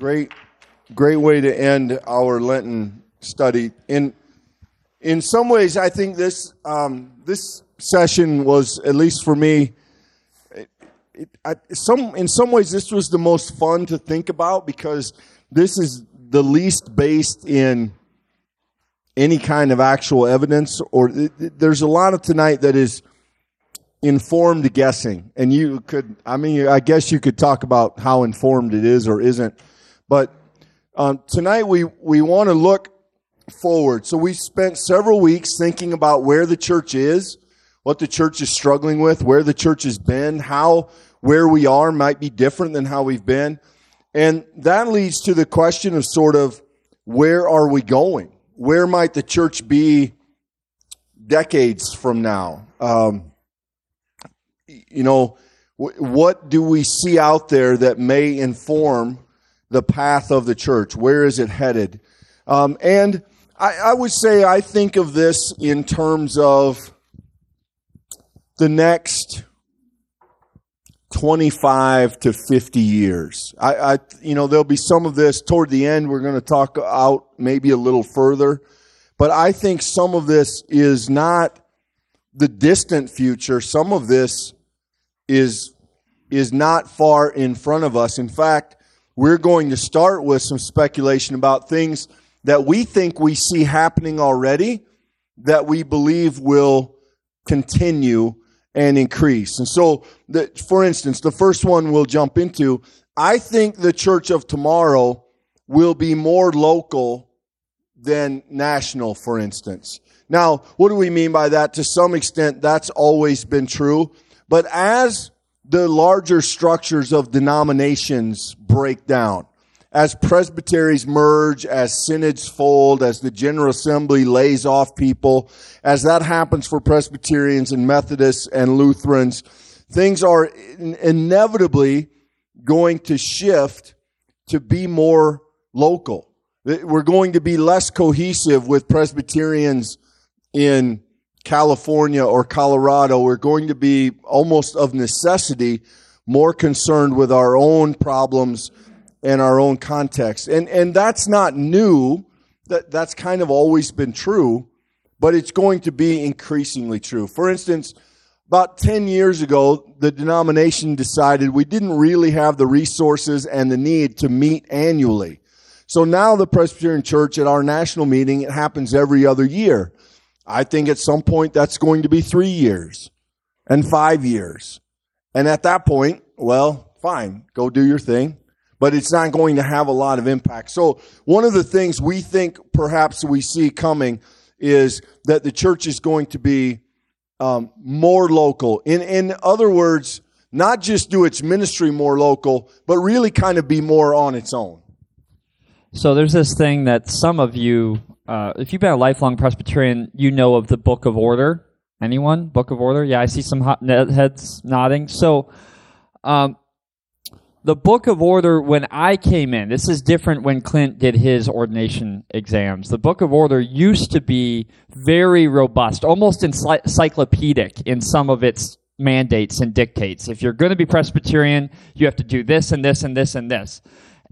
Great, great way to end our Lenten study. In in some ways, I think this um, this session was, at least for me, it, it, I, some in some ways this was the most fun to think about because this is the least based in any kind of actual evidence. Or there's a lot of tonight that is informed guessing, and you could, I mean, I guess you could talk about how informed it is or isn't, but um, tonight we we want to look forward. So we spent several weeks thinking about where the church is, what the church is struggling with, where the church has been, how where we are might be different than how we've been. And that leads to the question of sort of where are we going? Where might the church be decades from now? Um, you know, what do we see out there that may inform the path of the church? Where is it headed? Um, and I, I would say I think of this in terms of the next 25 to 50 years. I, I, you know, there'll be some of this toward the end. We're going to talk out maybe a little further, but I think some of this is not the distant future. Some of this is, is not far in front of us. In fact, we're going to start with some speculation about things that we think we see happening already that we believe will continue and increase. And so, the, for instance, the first one we'll jump into, I think the church of tomorrow will be more local than national, for instance. Now, what do we mean by that? To some extent, that's always been true. But as the larger structures of denominations break down, as presbyteries merge, as synods fold, as the General Assembly lays off people, as that happens for Presbyterians and Methodists and Lutherans, things are inevitably going to shift to be more local. We're going to be less cohesive with Presbyterians in California or Colorado. We're going to be almost of necessity more concerned with our own problems and our own context. And, and that's not new. That, that's kind of always been true, but it's going to be increasingly true. For instance, about 10 years ago, the denomination decided we didn't really have the resources and the need to meet annually. So now the Presbyterian Church at our national meeting, it happens every other year. I think at some point that's going to be three years and five years. And at that point, well, fine, go do your thing but it's not going to have a lot of impact. So one of the things we think perhaps we see coming is that the church is going to be um, more local. In in other words, not just do its ministry more local, but really kind of be more on its own. So there's this thing that some of you, uh, if you've been a lifelong Presbyterian, you know of the Book of Order. Anyone? Book of Order? Yeah, I see some hot heads nodding. So um, the book of order when I came in, this is different when Clint did his ordination exams. The book of order used to be very robust, almost encyclopedic in some of its mandates and dictates. If you're going to be Presbyterian, you have to do this and this and this and this.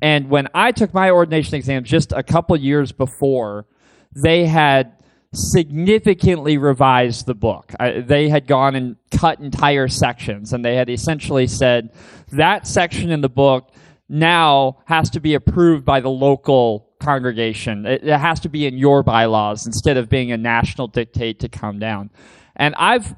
And when I took my ordination exam just a couple years before, they had significantly revised the book. I, they had gone and cut entire sections, and they had essentially said that section in the book now has to be approved by the local congregation. It, it has to be in your bylaws instead of being a national dictate to come down. And I've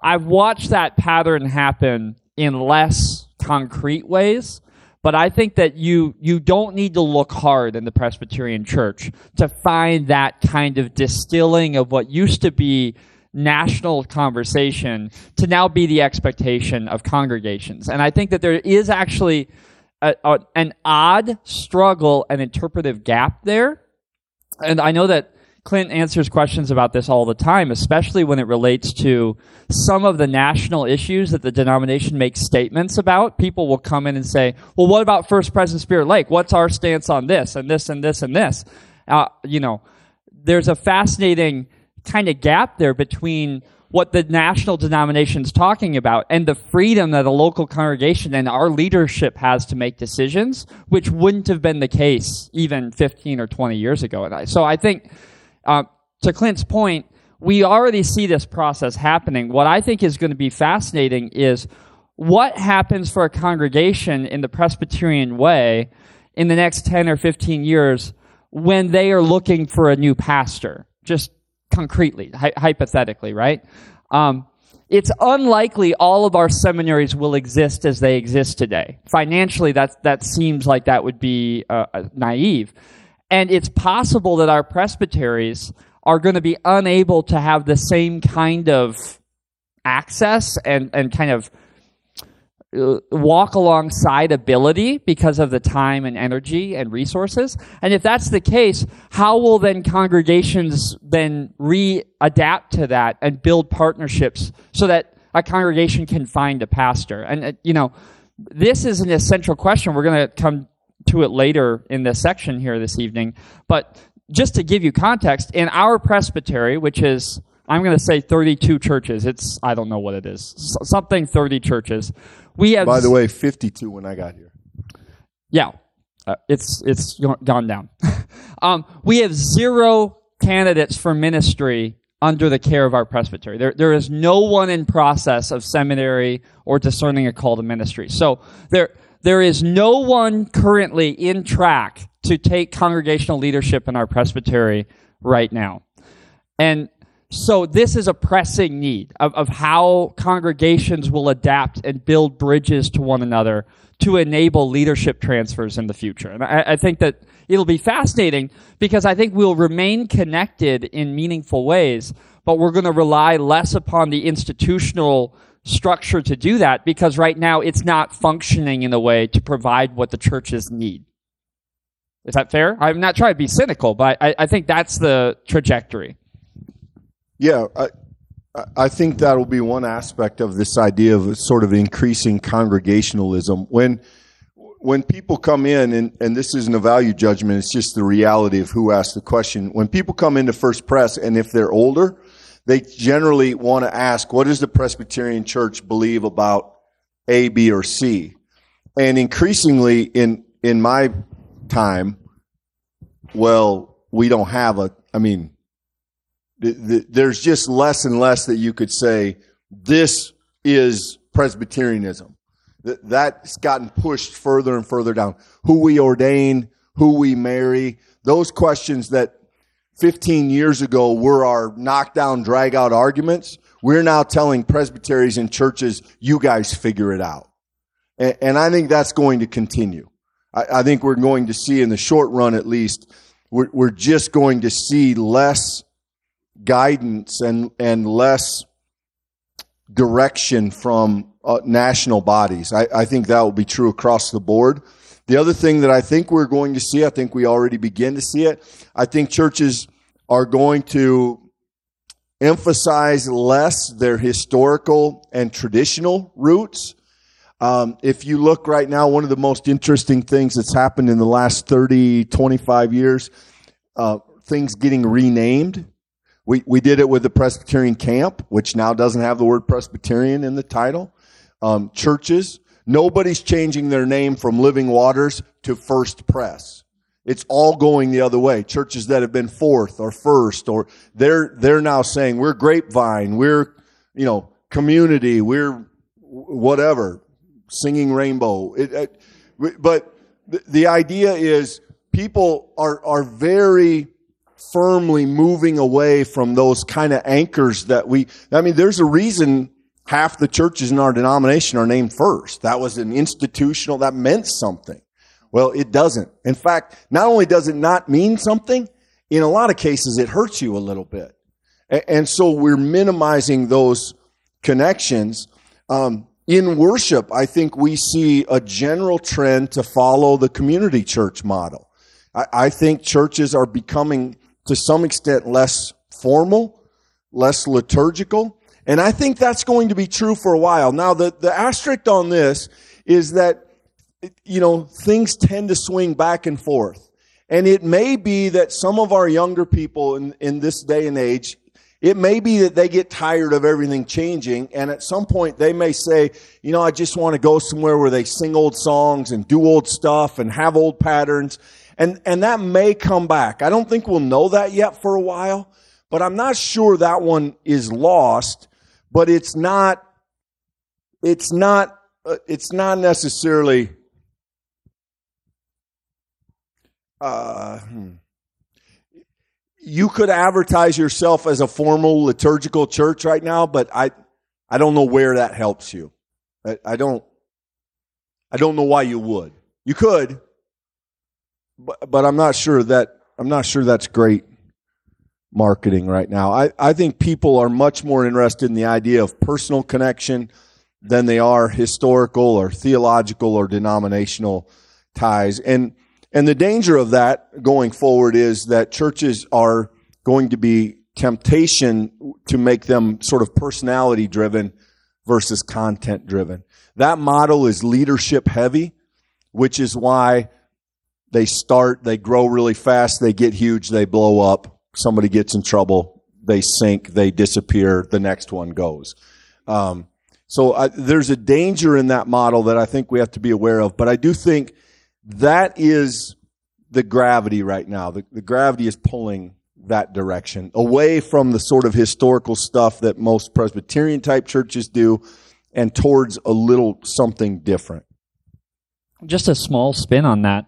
I've watched that pattern happen in less concrete ways but I think that you, you don't need to look hard in the Presbyterian church to find that kind of distilling of what used to be national conversation to now be the expectation of congregations. And I think that there is actually a, a, an odd struggle and interpretive gap there. And I know that Clint answers questions about this all the time, especially when it relates to some of the national issues that the denomination makes statements about. People will come in and say, well, what about First Present Spirit Lake? What's our stance on this and this and this and this? Uh, you know, there's a fascinating kind of gap there between what the national denomination is talking about and the freedom that a local congregation and our leadership has to make decisions, which wouldn't have been the case even 15 or 20 years ago. And I, so I think, uh, to Clint's point, we already see this process happening. What I think is going to be fascinating is what happens for a congregation in the Presbyterian way in the next 10 or 15 years when they are looking for a new pastor. Just concretely, hy- hypothetically, right? Um, it's unlikely all of our seminaries will exist as they exist today. Financially, that that seems like that would be uh, uh naive, and it's possible that our presbyteries are going to be unable to have the same kind of access and and kind of uh, walk alongside ability because of the time and energy and resources. And if that's the case, how will then congregations then readapt to that and build partnerships so that a congregation can find a pastor? And, uh, you know, this is an essential question. We're going to come to it later in this section here this evening. But just to give you context, in our presbytery, which is I'm going to say 32 churches. It's I don't know what it is. Something 30 churches. We have. By the way, 52 when I got here. Yeah, uh, it's it's gone down. um, we have zero candidates for ministry under the care of our presbytery. There, there is no one in process of seminary or discerning a call to ministry. So there, there is no one currently in track to take congregational leadership in our presbytery right now. And so this is a pressing need of, of how congregations will adapt and build bridges to one another to enable leadership transfers in the future. And I, I think that it'll be fascinating because I think we'll remain connected in meaningful ways, but we're going to rely less upon the institutional structure to do that because right now it's not functioning in a way to provide what the churches need. Is that fair? I'm not trying to be cynical, but I, I think that's the trajectory. Yeah, I, I think that'll be one aspect of this idea of sort of increasing congregationalism. When when people come in, and, and this isn't a value judgment, it's just the reality of who asked the question. When people come into First Press, and if they're older, they generally want to ask, what does the Presbyterian Church believe about A, B, or C? And increasingly in, in my time, well, we don't have a, I mean, there's just less and less that you could say this is Presbyterianism. That's gotten pushed further and further down. Who we ordain, who we marry, those questions that 15 years ago were our knockdown, drag out arguments. We're now telling presbyteries and churches, you guys figure it out. And, I think that's going to continue. I, think we're going to see in the short run, at least, we're just going to see less guidance and, and less direction from uh, national bodies. I, I think that will be true across the board. The other thing that I think we're going to see, I think we already begin to see it. I think churches are going to emphasize less their historical and traditional roots. Um, if you look right now, one of the most interesting things that's happened in the last 30, 25 years, uh, things getting renamed. We, we did it with the Presbyterian camp, which now doesn't have the word Presbyterian in the title. Um, churches. Nobody's changing their name from Living Waters to First Pres. It's all going the other way. Churches that have been fourth or first, or they're, they're now saying we're grapevine, we're, you know, community, we're whatever, singing rainbow. It, it, but the, the idea is people are, are very firmly moving away from those kind of anchors that we, I mean, there's a reason half the churches in our denomination are named first. That was an institutional, that meant something. Well, it doesn't. In fact, not only does it not mean something, in a lot of cases it hurts you a little bit. And so we're minimizing those connections. Um, in worship, I think we see a general trend to follow the community church model. I, I think churches are becoming to some extent less formal, less liturgical. And I think that's going to be true for a while. Now, the, the asterisk on this is that, you know, things tend to swing back and forth. And it may be that some of our younger people in, in this day and age It may be that they get tired of everything changing, and at some point they may say, you know, I just want to go somewhere where they sing old songs and do old stuff and have old patterns. And, and that may come back. I don't think we'll know that yet for a while, but I'm not sure that one is lost, but it's not, it's not, uh, it's not necessarily, uh, hmm you could advertise yourself as a formal liturgical church right now, but I, I don't know where that helps you. I, I don't, I don't know why you would. You could, but, but I'm not sure that, I'm not sure that's great marketing right now. I, I think people are much more interested in the idea of personal connection than they are historical or theological or denominational ties. And and the danger of that going forward is that churches are going to be temptation to make them sort of personality driven versus content driven. That model is leadership heavy, which is why they start, they grow really fast, they get huge, they blow up, somebody gets in trouble, they sink, they disappear, the next one goes. Um, so I, there's a danger in that model that I think we have to be aware of, but I do think that is the gravity right now. The, the gravity is pulling that direction away from the sort of historical stuff that most Presbyterian type churches do and towards a little something different. Just a small spin on that.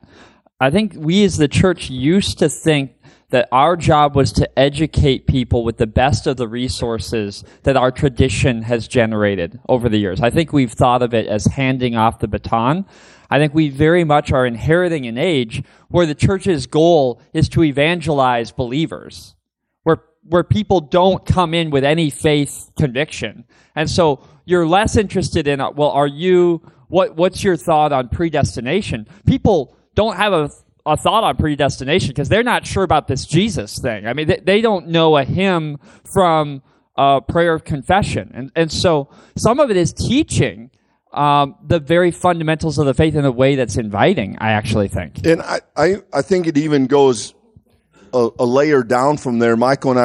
I think we as the church used to think that our job was to educate people with the best of the resources that our tradition has generated over the years. I think we've thought of it as handing off the baton. I think we very much are inheriting an age where the church's goal is to evangelize believers, where, where people don't come in with any faith conviction. And so you're less interested in, well, are you, what, what's your thought on predestination? People don't have a, a thought on predestination because they're not sure about this Jesus thing. I mean, they, they don't know a hymn from a prayer of confession. And, and so some of it is teaching um, the very fundamentals of the faith in a way that's inviting, I actually think. And I, I, I think it even goes a, a, layer down from there. Michael and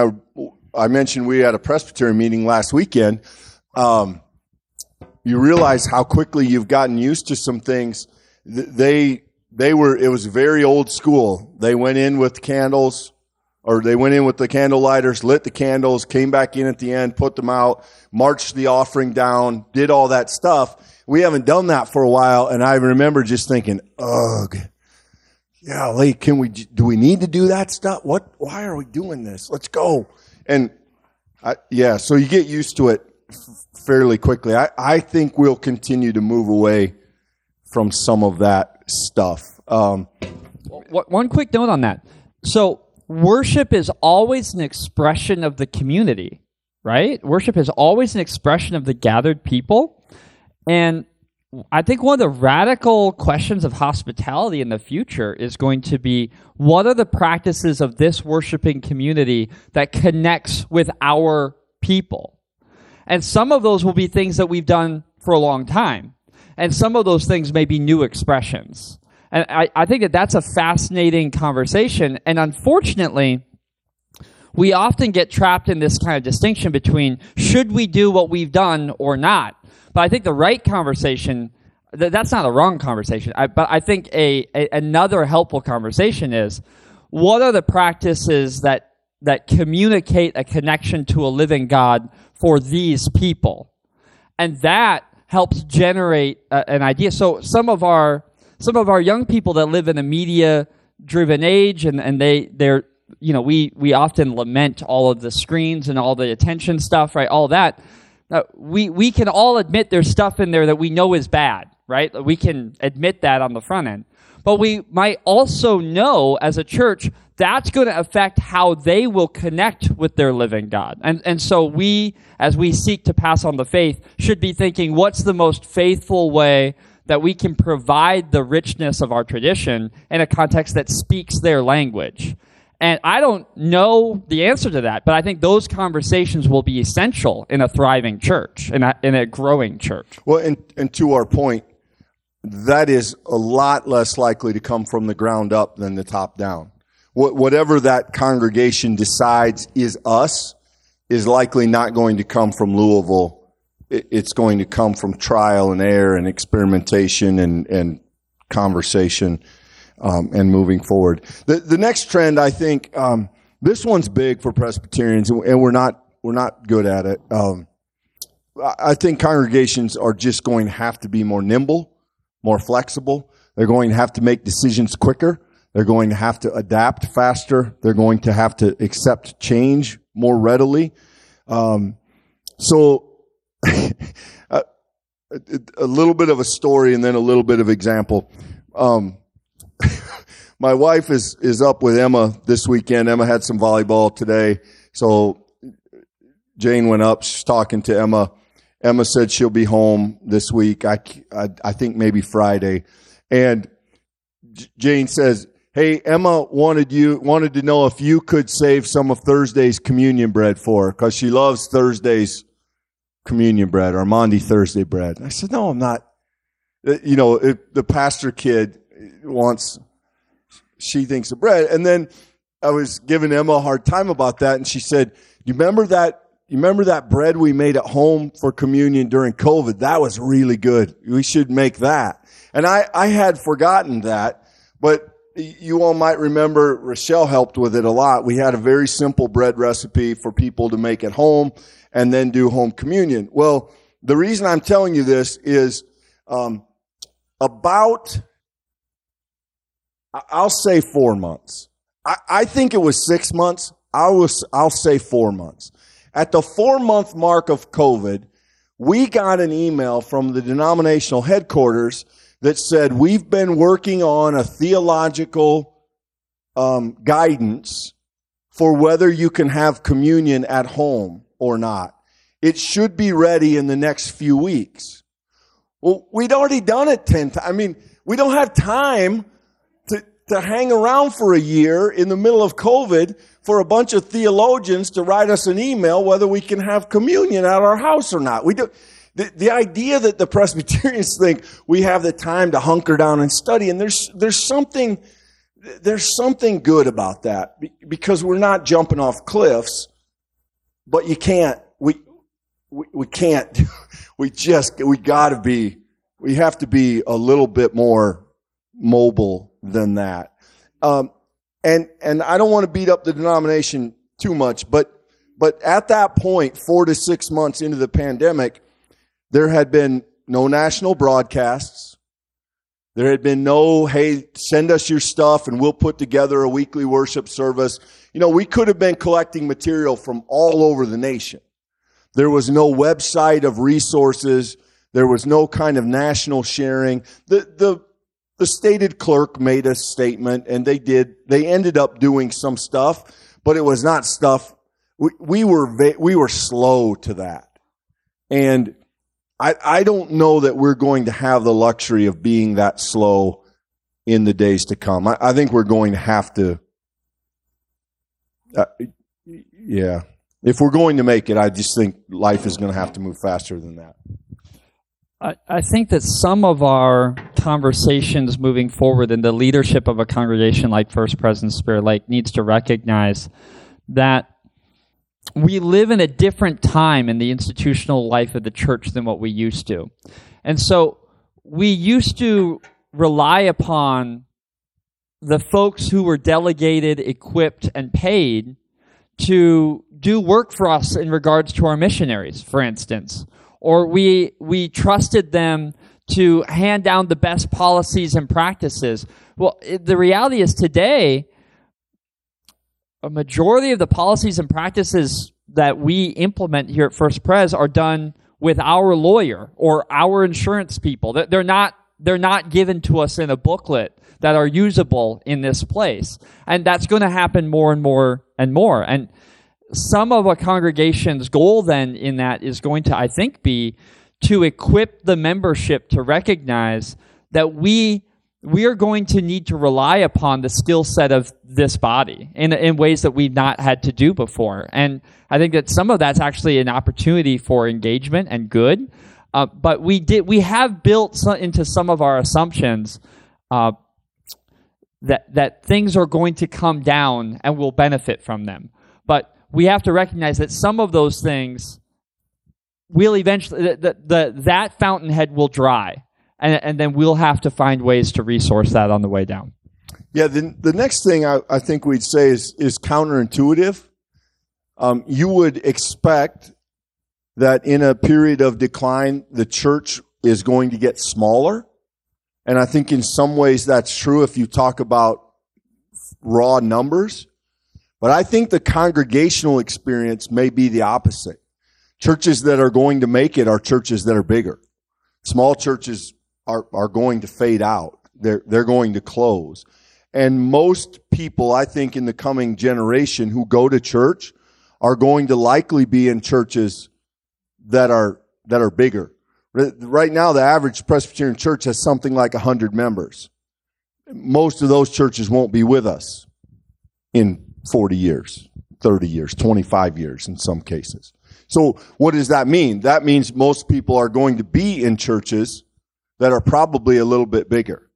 I, I mentioned we had a Presbyterian meeting last weekend. Um, you realize how quickly you've gotten used to some things. They, they were, it was very old school. They went in with candles, or they went in with the candle lighters, lit the candles, came back in at the end, put them out, marched the offering down, did all that stuff we haven't done that for a while. And I remember just thinking, ugh, yeah, like, can we, do we need to do that stuff? What, why are we doing this? Let's go. And I, yeah, so you get used to it fairly quickly. I, I think we'll continue to move away from some of that stuff. Um, one quick note on that. So worship is always an expression of the community, right? Worship is always an expression of the gathered people. And I think one of the radical questions of hospitality in the future is going to be what are the practices of this worshiping community that connects with our people? And some of those will be things that we've done for a long time. And some of those things may be new expressions. And I, I think that that's a fascinating conversation. And unfortunately, we often get trapped in this kind of distinction between should we do what we've done or not? But I think the right conversation, th- that's not the wrong conversation. I, but I think a, a, another helpful conversation is what are the practices that, that communicate a connection to a living God for these people? And that helps generate an idea. So some of our, some of our young people that live in a media driven age and, and they, they're, you know, we, we often lament all of the screens and all the attention stuff, right? All that uh, we, we can all admit there's stuff in there that we know is bad, right? We can admit that on the front end. But we might also know as a church that's going to affect how they will connect with their living God. And, and so we, as we seek to pass on the faith, should be thinking what's the most faithful way that we can provide the richness of our tradition in a context that speaks their language. And I don't know the answer to that, but I think those conversations will be essential in a thriving church, in a, in a growing church. Well, and, and to our point, that is a lot less likely to come from the ground up than the top down. Wh- whatever that congregation decides is us is likely not going to come from Louisville. It, it's going to come from trial and error and experimentation and, and conversation um, and moving forward. The, the next trend, I think, um, this one's big for Presbyterians, and we're not we're not good at it. Um, I think congregations are just going to have to be more nimble, more flexible. They're going to have to make decisions quicker. They're going to have to adapt faster. They're going to have to accept change more readily. Um, so, a, a, little bit of a story and then a little bit of example. Um, my wife is is up with Emma this weekend. Emma had some volleyball today, so Jane went up. She's talking to Emma. Emma said she'll be home this week. I, I, I think maybe Friday, and Jane says, Hey, Emma wanted you, wanted to know if you could save some of Thursday's communion bread for her because she loves Thursday's communion bread or Maundy Thursday bread. I said, no, I'm not. Uh, you know, the pastor kid wants, she thinks of bread. And then I was giving Emma a hard time about that. And she said, you remember that you remember that bread we made at home for communion during COVID? That was really good. We should make that. And I, I had forgotten that, but you all might remember Rochelle helped with it a lot. We had a very simple bread recipe for people to make at home and then do home communion. Well, the reason I'm telling you this is um, about, I'll say four months. I, I think it was six months. I was, I'll say four months. At the four month mark of COVID, we got an email from the denominational headquarters that said, We've been working on a theological um, guidance for whether you can have communion at home or not. It should be ready in the next few weeks. Well, we'd already done it 10 times. I mean, we don't have time to, hang around for a year in the middle of COVID for a bunch of theologians to write us an email whether we can have communion at our house or not. We do, the, the idea that the Presbyterians think we have the time to hunker down and study, and there's, there's something, there's something good about that because we're not jumping off cliffs, but you can't, we, we, we can't, we just, we gotta be, we have to be a little bit more mobile than that. Um, and, and I don't want to beat up the denomination too much, but, but at that point, four to six months into the pandemic, there had been no national broadcasts. There had been no, hey, send us your stuff and we'll put together a weekly worship service. You know, we could have been collecting material from all over the nation. There was no website of resources. There was no kind of national sharing. The, the, the stated clerk made a statement and they did, they ended up doing some stuff, but it was not stuff. We, we were, we were slow to that. And I, I don't know that we're going to have the luxury of being that slow in the days to come. I, I think we're going to have to, uh, yeah. If we're going to make it, I just think life is going to have to move faster than that. I, think that some of our conversations moving forward in the leadership of a congregation like First Presence Spirit Lake needs to recognize that we live in a different time in the institutional life of the church than what we used to. And so we used to rely upon the folks who were delegated, equipped, and paid to do work for us in regards to our missionaries, for instance. Or we, we trusted them to hand down the best policies and practices. Well, the reality is today, a majority of the policies and practices that we implement here at First Pres are done with our lawyer or our insurance people. They're not they're not given to us in a booklet that are usable in this place. And that's going to happen more and more and more. And some of a congregation's goal then in that is going to, I think, be to equip the membership to recognize that we we are going to need to rely upon the skill set of this body in, in ways that we've not had to do before. And I think that some of that's actually an opportunity for engagement and good. Uh, but we did, we have built some, into some of our assumptions, uh, that, that things are going to come down and we'll benefit from them. We have to recognize that some of those things will eventually the, the, the that fountainhead will dry, and and then we'll have to find ways to resource that on the way down. Yeah, the, the next thing I, I think we'd say is, is counterintuitive. Um, you would expect that in a period of decline, the church is going to get smaller. And I think in some ways that's true if you talk about raw numbers. But I think the congregational experience may be the opposite. Churches that are going to make it are churches that are bigger. Small churches are, are going to fade out. They're, they're going to close. And most people, I think, in the coming generation who go to church are going to likely be in churches that are, that are bigger. Right now, the average Presbyterian church has something like 100 members. Most of those churches won't be with us in 40 years, 30 years, 25 years in some cases. So what does that mean? That means most people are going to be in churches that are probably a little bit bigger.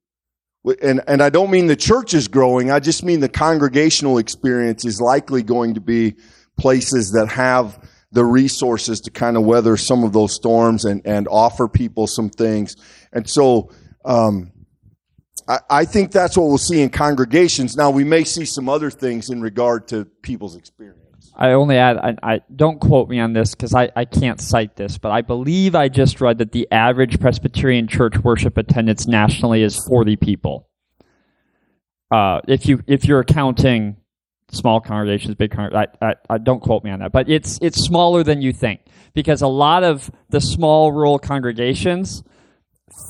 And, and I don't mean the church is growing. I just mean the congregational experience is likely going to be places that have the resources to kind of weather some of those storms and, and offer people some things. And so, um, I, think that's what we'll see in congregations. Now, we may see some other things in regard to people's experience. I only add, I, I don't quote me on this because I, I can't cite this, but I believe I just read that the average Presbyterian church worship attendance nationally is 40 people. Uh, if you if you're counting small congregations, big congregations, I, I, I, don't quote me on that, but it's it's smaller than you think because a lot of the small rural congregations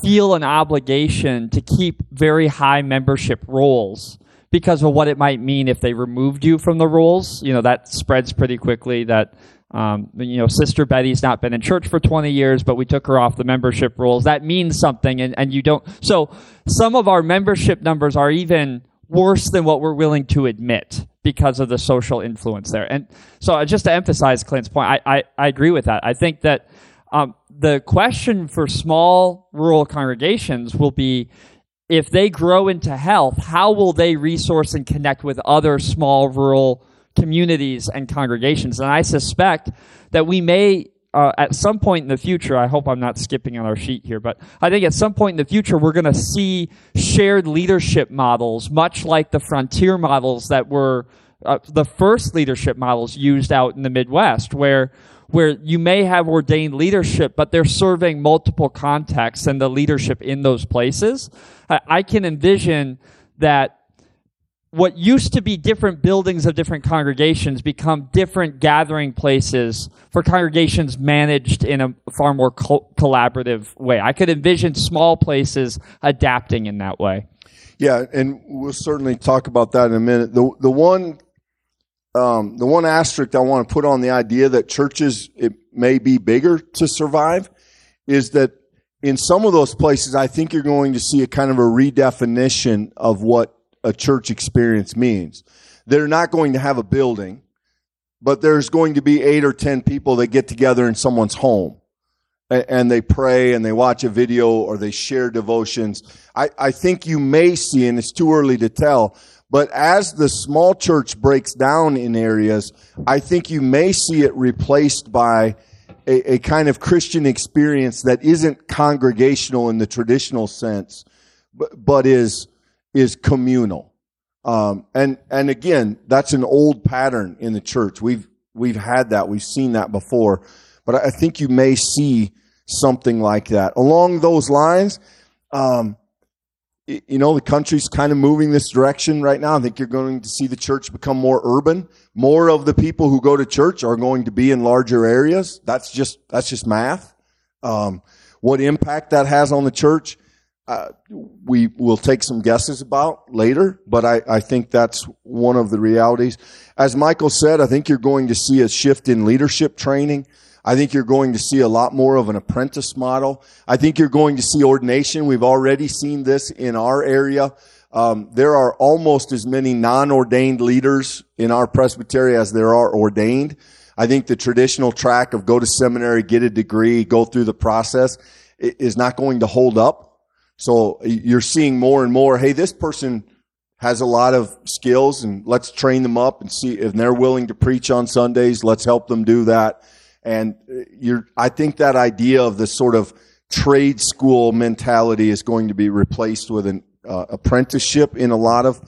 feel an obligation to keep very high membership rolls because of what it might mean if they removed you from the rolls. You know, that spreads pretty quickly that, um, you know, Sister Betty's not been in church for 20 years, but we took her off the membership rolls. That means something, and, and you don't. So some of our membership numbers are even worse than what we're willing to admit because of the social influence there. And so just to emphasize Clint's point, I, I, I agree with that. I think that um, the question for small rural congregations will be if they grow into health, how will they resource and connect with other small rural communities and congregations? And I suspect that we may, uh, at some point in the future, I hope I'm not skipping on our sheet here, but I think at some point in the future, we're going to see shared leadership models, much like the frontier models that were uh, the first leadership models used out in the Midwest, where where you may have ordained leadership, but they're serving multiple contexts and the leadership in those places. I can envision that what used to be different buildings of different congregations become different gathering places for congregations managed in a far more co- collaborative way. I could envision small places adapting in that way. Yeah, and we'll certainly talk about that in a minute. The the one um, the one asterisk I want to put on the idea that churches it may be bigger to survive is that in some of those places, I think you're going to see a kind of a redefinition of what a church experience means. They're not going to have a building, but there's going to be eight or ten people that get together in someone's home and they pray and they watch a video or they share devotions. I, I think you may see, and it's too early to tell, but as the small church breaks down in areas, I think you may see it replaced by a, a, kind of Christian experience that isn't congregational in the traditional sense, but, but is is communal. Um, and and again, that's an old pattern in the church. We've we've had that. We've seen that before. But I think you may see something like that along those lines. Um, you know, the country's kind of moving this direction right now. I think you're going to see the church become more urban. More of the people who go to church are going to be in larger areas. That's just, that's just math. Um, what impact that has on the church, uh, we will take some guesses about later, but I, I think that's one of the realities. As Michael said, I think you're going to see a shift in leadership training. I think you're going to see a lot more of an apprentice model. I think you're going to see ordination. We've already seen this in our area. Um, there are almost as many non-ordained leaders in our presbytery as there are ordained. I think the traditional track of go to seminary, get a degree, go through the process is not going to hold up. So you're seeing more and more, hey, this person has a lot of skills and let's train them up and see if they're willing to preach on Sundays. Let's help them do that. And uh, you're, I think that idea of the sort of trade school mentality is going to be replaced with an uh, apprenticeship in a lot of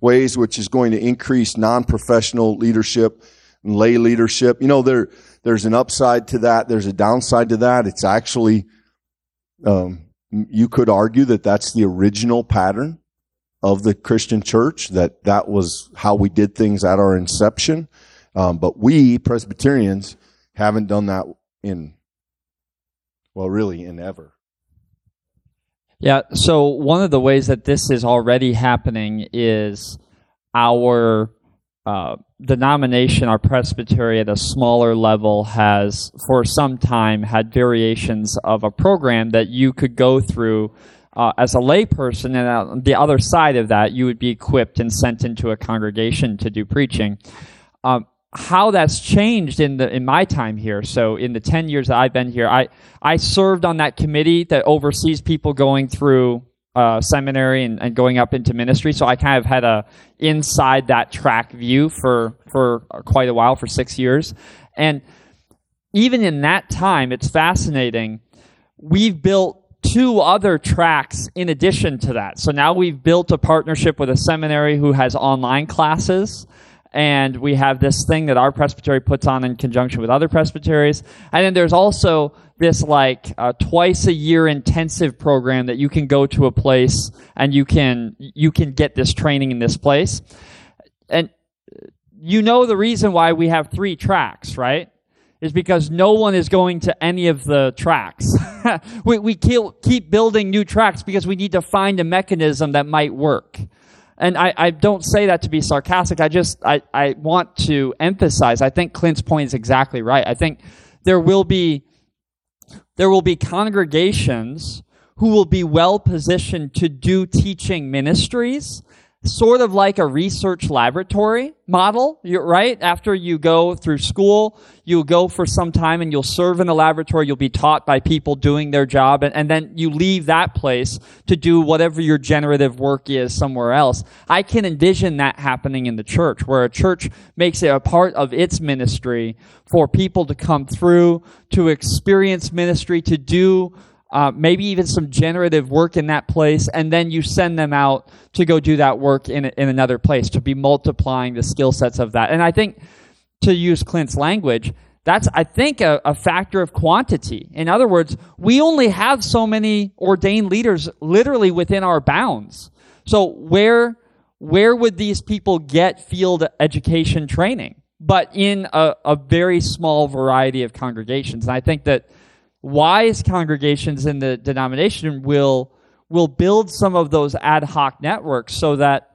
ways, which is going to increase non-professional leadership and lay leadership. You know, there, there's an upside to that. There's a downside to that. It's actually, um, you could argue that that's the original pattern of the Christian church, that that was how we did things at our inception. Um, but we, Presbyterians, haven't done that in, well, really in ever. Yeah, so one of the ways that this is already happening is our uh, denomination, our presbytery at a smaller level, has for some time had variations of a program that you could go through uh, as a layperson, and on the other side of that, you would be equipped and sent into a congregation to do preaching. Um, how that's changed in the in my time here. So in the ten years that I've been here, I I served on that committee that oversees people going through uh, seminary and, and going up into ministry. So I kind of had a inside that track view for for quite a while, for six years, and even in that time, it's fascinating. We've built two other tracks in addition to that. So now we've built a partnership with a seminary who has online classes. And we have this thing that our presbytery puts on in conjunction with other presbyteries. And then there's also this like uh, twice a year intensive program that you can go to a place and you can you can get this training in this place. And you know the reason why we have three tracks, right? is because no one is going to any of the tracks. we, we keep building new tracks because we need to find a mechanism that might work. And I, I don't say that to be sarcastic. I just, I, I want to emphasize, I think Clint's point is exactly right. I think there will be, there will be congregations who will be well positioned to do teaching ministries sort of like a research laboratory model, right? After you go through school, you'll go for some time and you'll serve in a laboratory. You'll be taught by people doing their job. And, and then you leave that place to do whatever your generative work is somewhere else. I can envision that happening in the church where a church makes it a part of its ministry for people to come through, to experience ministry, to do uh, maybe even some generative work in that place, and then you send them out to go do that work in, in another place to be multiplying the skill sets of that. And I think, to use Clint's language, that's, I think, a, a, factor of quantity. In other words, we only have so many ordained leaders literally within our bounds. So where, where would these people get field education training? But in a, a very small variety of congregations. And I think that wise congregations in the denomination will will build some of those ad hoc networks so that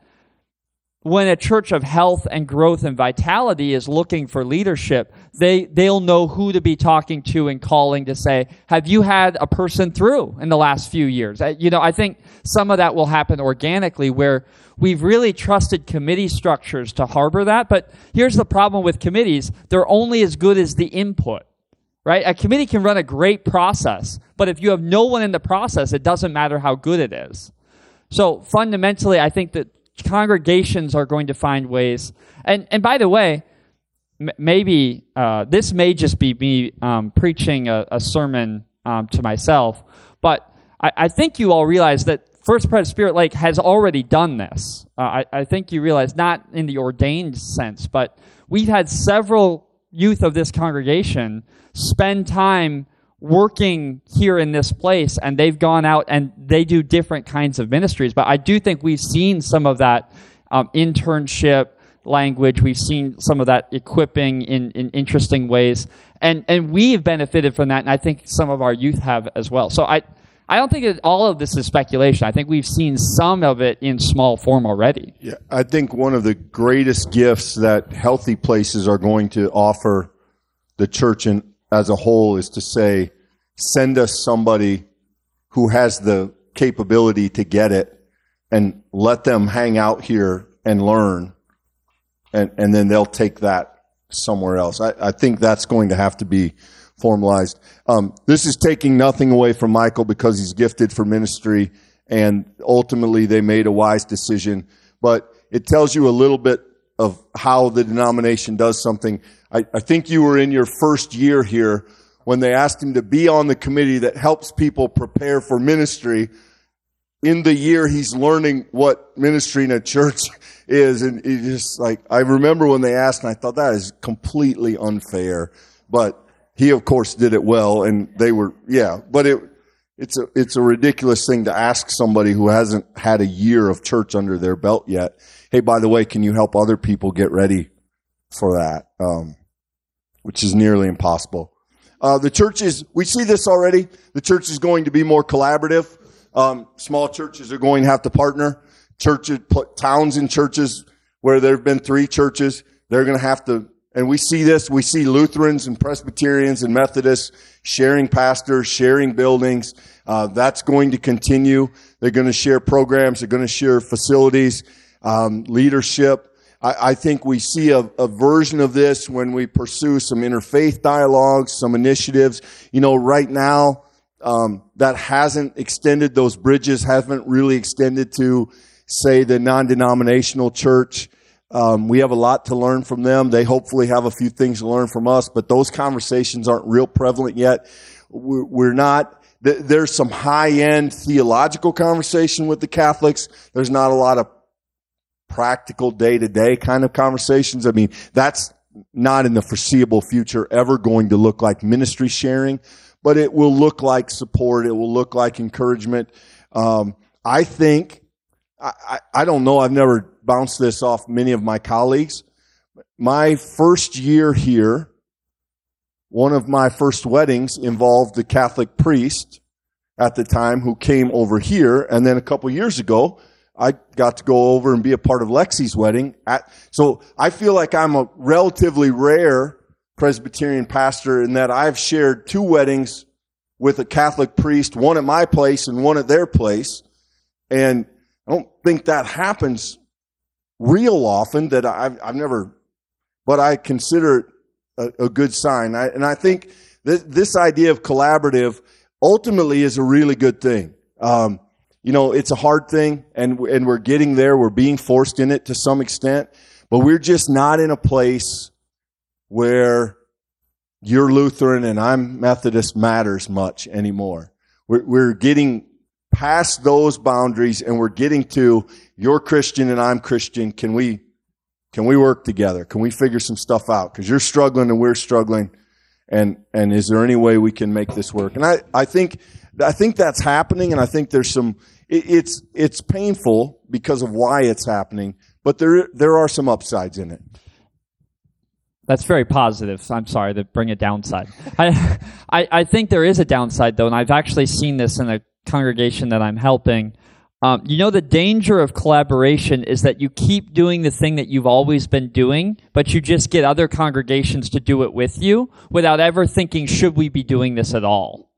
when a church of health and growth and vitality is looking for leadership, they, they'll know who to be talking to and calling to say, have you had a person through in the last few years? You know, I think some of that will happen organically where we've really trusted committee structures to harbor that. But here's the problem with committees. They're only as good as the input right? A committee can run a great process, but if you have no one in the process, it doesn't matter how good it is. So fundamentally, I think that congregations are going to find ways. And, and by the way, m- maybe uh, this may just be me um, preaching a, a sermon um, to myself, but I, I, think you all realize that First Pres Spirit Lake has already done this. Uh, I, I think you realize, not in the ordained sense, but we've had several youth of this congregation spend time working here in this place and they've gone out and they do different kinds of ministries. But I do think we've seen some of that um, internship language. We've seen some of that equipping in, in interesting ways. And, and we've benefited from that. And I think some of our youth have as well. So I, I don't think that all of this is speculation. I think we've seen some of it in small form already. Yeah, I think one of the greatest gifts that healthy places are going to offer the church in, as a whole is to say, send us somebody who has the capability to get it and let them hang out here and learn. And, and then they'll take that somewhere else. I, I think that's going to have to be formalized. Um, this is taking nothing away from Michael because he's gifted for ministry, and ultimately they made a wise decision. but it tells you a little bit of how the denomination does something. I, I think you were in your first year here when they asked him to be on the committee that helps people prepare for ministry. In the year he's learning what ministry in a church is, and he just like I remember when they asked, and I thought that is completely unfair. But he, of course, did it well, and they were yeah. But it it's a it's a ridiculous thing to ask somebody who hasn't had a year of church under their belt yet. Hey, by the way, can you help other people get ready for that? Um, which is nearly impossible. Uh, the church is we see this already. The church is going to be more collaborative. Um, small churches are going to have to partner. Churches, towns and churches where there have been three churches, they're going to have to and we see this, we see Lutherans and Presbyterians and Methodists sharing pastors, sharing buildings. Uh, that's going to continue. They're going to share programs. They're going to share facilities, um, leadership. I, I, think we see a, a, version of this when we pursue some interfaith dialogues, some initiatives. You know, right now, um, that hasn't extended, those bridges haven't really extended to, say, the non-denominational church. Um, we have a lot to learn from them. They hopefully have a few things to learn from us, but those conversations aren't real prevalent yet. We're, we're not, th- there's some high end theological conversation with the Catholics. There's not a lot of practical day to day kind of conversations. I mean, that's not in the foreseeable future ever going to look like ministry sharing, but it will look like support. It will look like encouragement. Um, I think, I, I, don't know. I've never bounced this off many of my colleagues. My first year here, one of my first weddings involved a Catholic priest at the time who came over here. And then a couple years ago, I got to go over and be a part of Lexi's wedding. At, so I feel like I'm a relatively rare Presbyterian pastor in that I've shared two weddings with a Catholic priest, one at my place and one at their place. And I don't think that happens real often that I've, I've never, but I consider it a, a good sign. I, and I think th- this idea of collaborative ultimately is a really good thing. Um, you know, it's a hard thing and, and we're getting there. We're being forced in it to some extent, but we're just not in a place where you're Lutheran and I'm Methodist matters much anymore. We're, we're getting past those boundaries and we're getting to you're Christian and I'm Christian. Can we, can we work together? Can we figure some stuff out? Cause you're struggling and we're struggling. And, and is there any way we can make this work? And I, I think, I think that's happening. And I think there's some, it, it's, it's painful because of why it's happening, but there, there are some upsides in it. That's very positive. I'm sorry to bring a downside. I, I, I think there is a downside though, and I've actually seen this in a congregation that I'm helping. Um, you know, the danger of collaboration is that you keep doing the thing that you've always been doing, but you just get other congregations to do it with you without ever thinking, should we be doing this at all?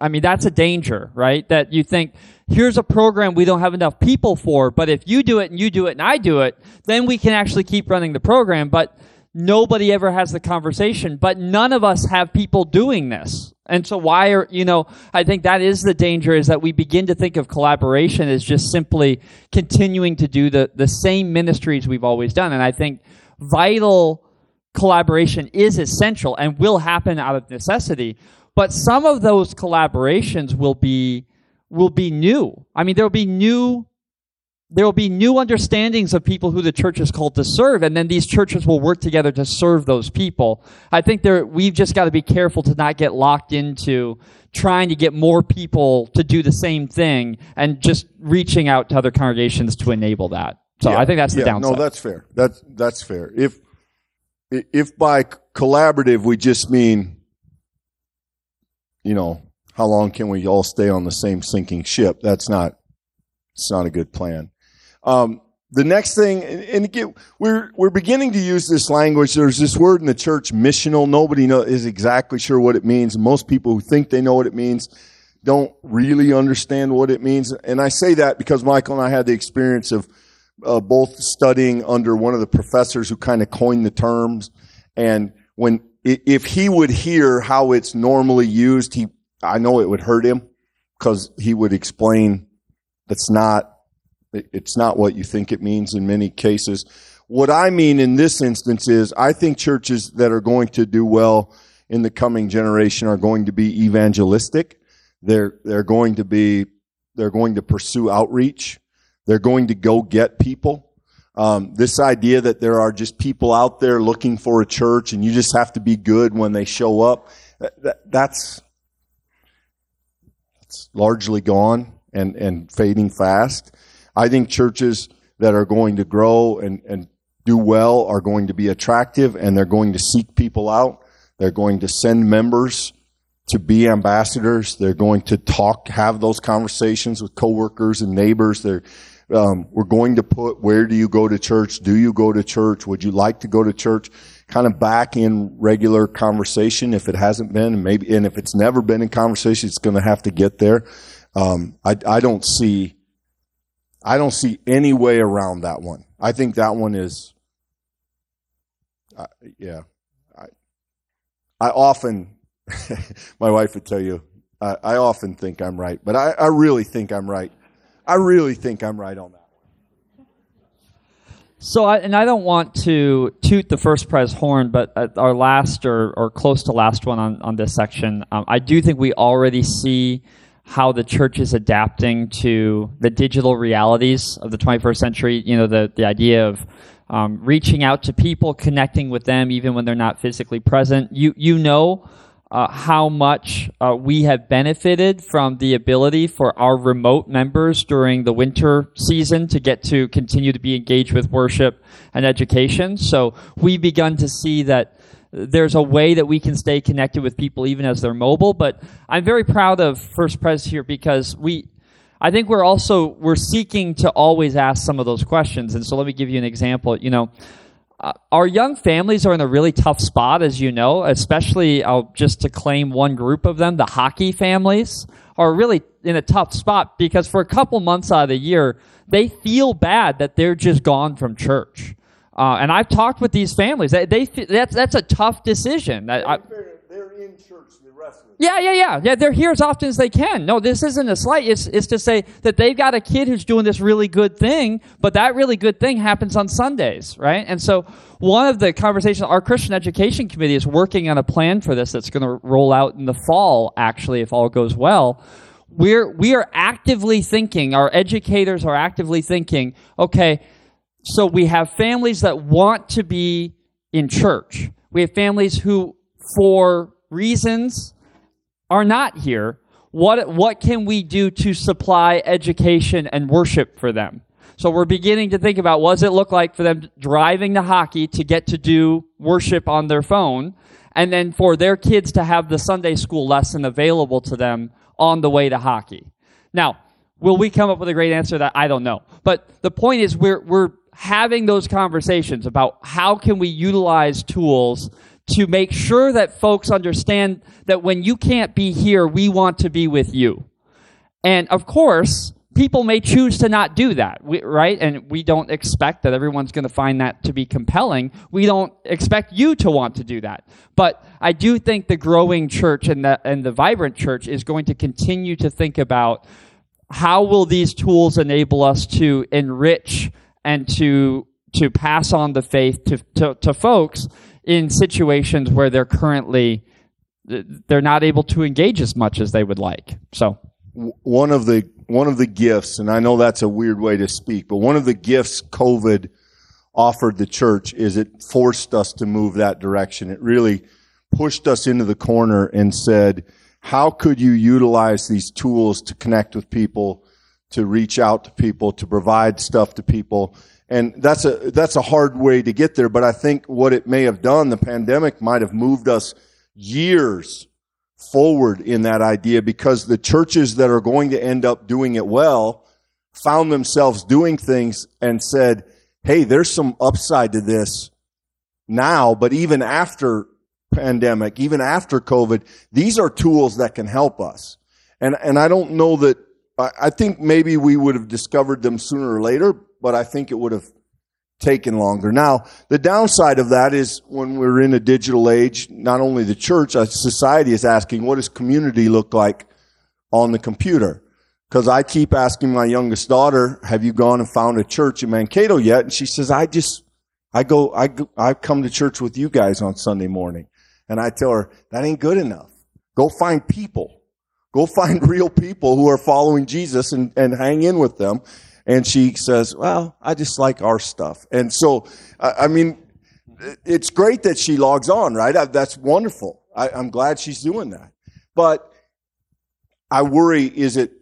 I mean, that's a danger, right? That you think, here's a program we don't have enough people for, but if you do it and you do it and I do it, then we can actually keep running the program. But nobody ever has the conversation, but none of us have people doing this. And so why are, you know, I think that is the danger is that we begin to think of collaboration as just simply continuing to do the, the same ministries we've always done. And I think vital collaboration is essential and will happen out of necessity. But some of those collaborations will be, will be new. I mean, there'll be new there will be new understandings of people who the church is called to serve, and then these churches will work together to serve those people. I think there, we've just got to be careful to not get locked into trying to get more people to do the same thing and just reaching out to other congregations to enable that. So yeah, I think that's the yeah, downside. No, that's fair. That's that's fair. If if by collaborative we just mean, you know, how long can we all stay on the same sinking ship? That's not. It's not a good plan. Um, the next thing, and again, we're we're beginning to use this language. There's this word in the church, missional. Nobody know, is exactly sure what it means. Most people who think they know what it means don't really understand what it means. And I say that because Michael and I had the experience of uh, both studying under one of the professors who kind of coined the terms. And when if he would hear how it's normally used, he I know it would hurt him because he would explain that's not it's not what you think it means in many cases. What I mean in this instance is I think churches that are going to do well in the coming generation are going to be evangelistic. They're, they're going to be, they're going to pursue outreach. They're going to go get people. Um, this idea that there are just people out there looking for a church and you just have to be good when they show up, that, that, that's, that's largely gone and, and fading fast. I think churches that are going to grow and, and do well are going to be attractive and they're going to seek people out. They're going to send members to be ambassadors. They're going to talk, have those conversations with coworkers and neighbors. They're, um, we're going to put where do you go to church? Do you go to church? Would you like to go to church? Kind of back in regular conversation if it hasn't been, and maybe, and if it's never been in conversation, it's going to have to get there. Um, I, I don't see, I don't see any way around that one. I think that one is uh, yeah. I, I often, my wife would tell you, I, I often think I'm right, but I, I really think I'm right. I really think I'm right on that. One. So, I, and I don't want to toot the first prize horn, but our last or, or close to last one on, on this section, um, I do think we already see how the church is adapting to the digital realities of the 21st century. You know, the, the idea of um, reaching out to people, connecting with them even when they're not physically present. You you know uh, how much uh, we have benefited from the ability for our remote members during the winter season to get to continue to be engaged with worship and education. So we've begun to see that there's a way that we can stay connected with people even as they're mobile. But I'm very proud of First Pres here because we I think we're also we're seeking to always ask some of those questions. And so let me give you an example. You know, uh, our young families are in a really tough spot, as you know, especially just to claim one group of them, the hockey families are really in a tough spot because for a couple months out of the year, they feel bad that they're just gone from church. Uh, and I've talked with these families. They, they that's that's a tough decision. That I, they're in church the rest of it. Yeah, yeah, yeah. Yeah, they're here as often as they can. No, this isn't a slight. It's, it's to say that they've got a kid who's doing this really good thing, but that really good thing happens on Sundays, right? And so one of the conversations, our Christian Education Committee is working on a plan for this that's going to roll out in the fall, actually, if all goes well. We're, we are actively thinking, our educators are actively thinking, okay, so we have families that want to be in church. We have families who for reasons are not here, what, what can we do to supply education and worship for them? So we're beginning to think about what does it look like for them driving to hockey to get to do worship on their phone, and then for their kids to have the Sunday school lesson available to them on the way to hockey. Now, will we come up with a great answer that? I don't know. But the point is we're, we're having those conversations about how can we utilize tools to make sure that folks understand that when you can't be here, we want to be with you. And of course, people may choose to not do that, right? And we don't expect that everyone's going to find that to be compelling. We don't expect you to want to do that. But I do think the growing church and the, and the vibrant church is going to continue to think about how will these tools enable us to enrich and to to pass on the faith to, to, to folks in situations where they're currently they're not able to engage as much as they would like. So one of the one of the gifts, and I know that's a weird way to speak, but one of the gifts COVID offered the church is it forced us to move that direction. It really pushed us into the corner and said, how could you utilize these tools to connect with people, to reach out to people, to provide stuff to people? And that's a, that's a hard way to get there. But I think what it may have done, the pandemic might have moved us years forward in that idea because the churches that are going to end up doing it well found themselves doing things and said, Hey, there's some upside to this now, but even after pandemic, even after COVID, these are tools that can help us. And, and I don't know that, I think maybe we would have discovered them sooner or later, but I think it would have taken longer. Now, the downside of that is when we're in a digital age, not only the church, uh, society is asking, what does community look like on the computer? because I keep asking my youngest daughter, "Have you gone and found a church in Mankato yet?" And she says, "I just, I go, I, go, I come to church with you guys on Sunday morning." And I tell her that ain't good enough. Go find people. Go find real people who are following Jesus and, and hang in with them. And she says, "Well, I just like our stuff." And so, I, I mean, it's great that she logs on, right? I, that's wonderful. I, I'm glad she's doing that. But I worry: is it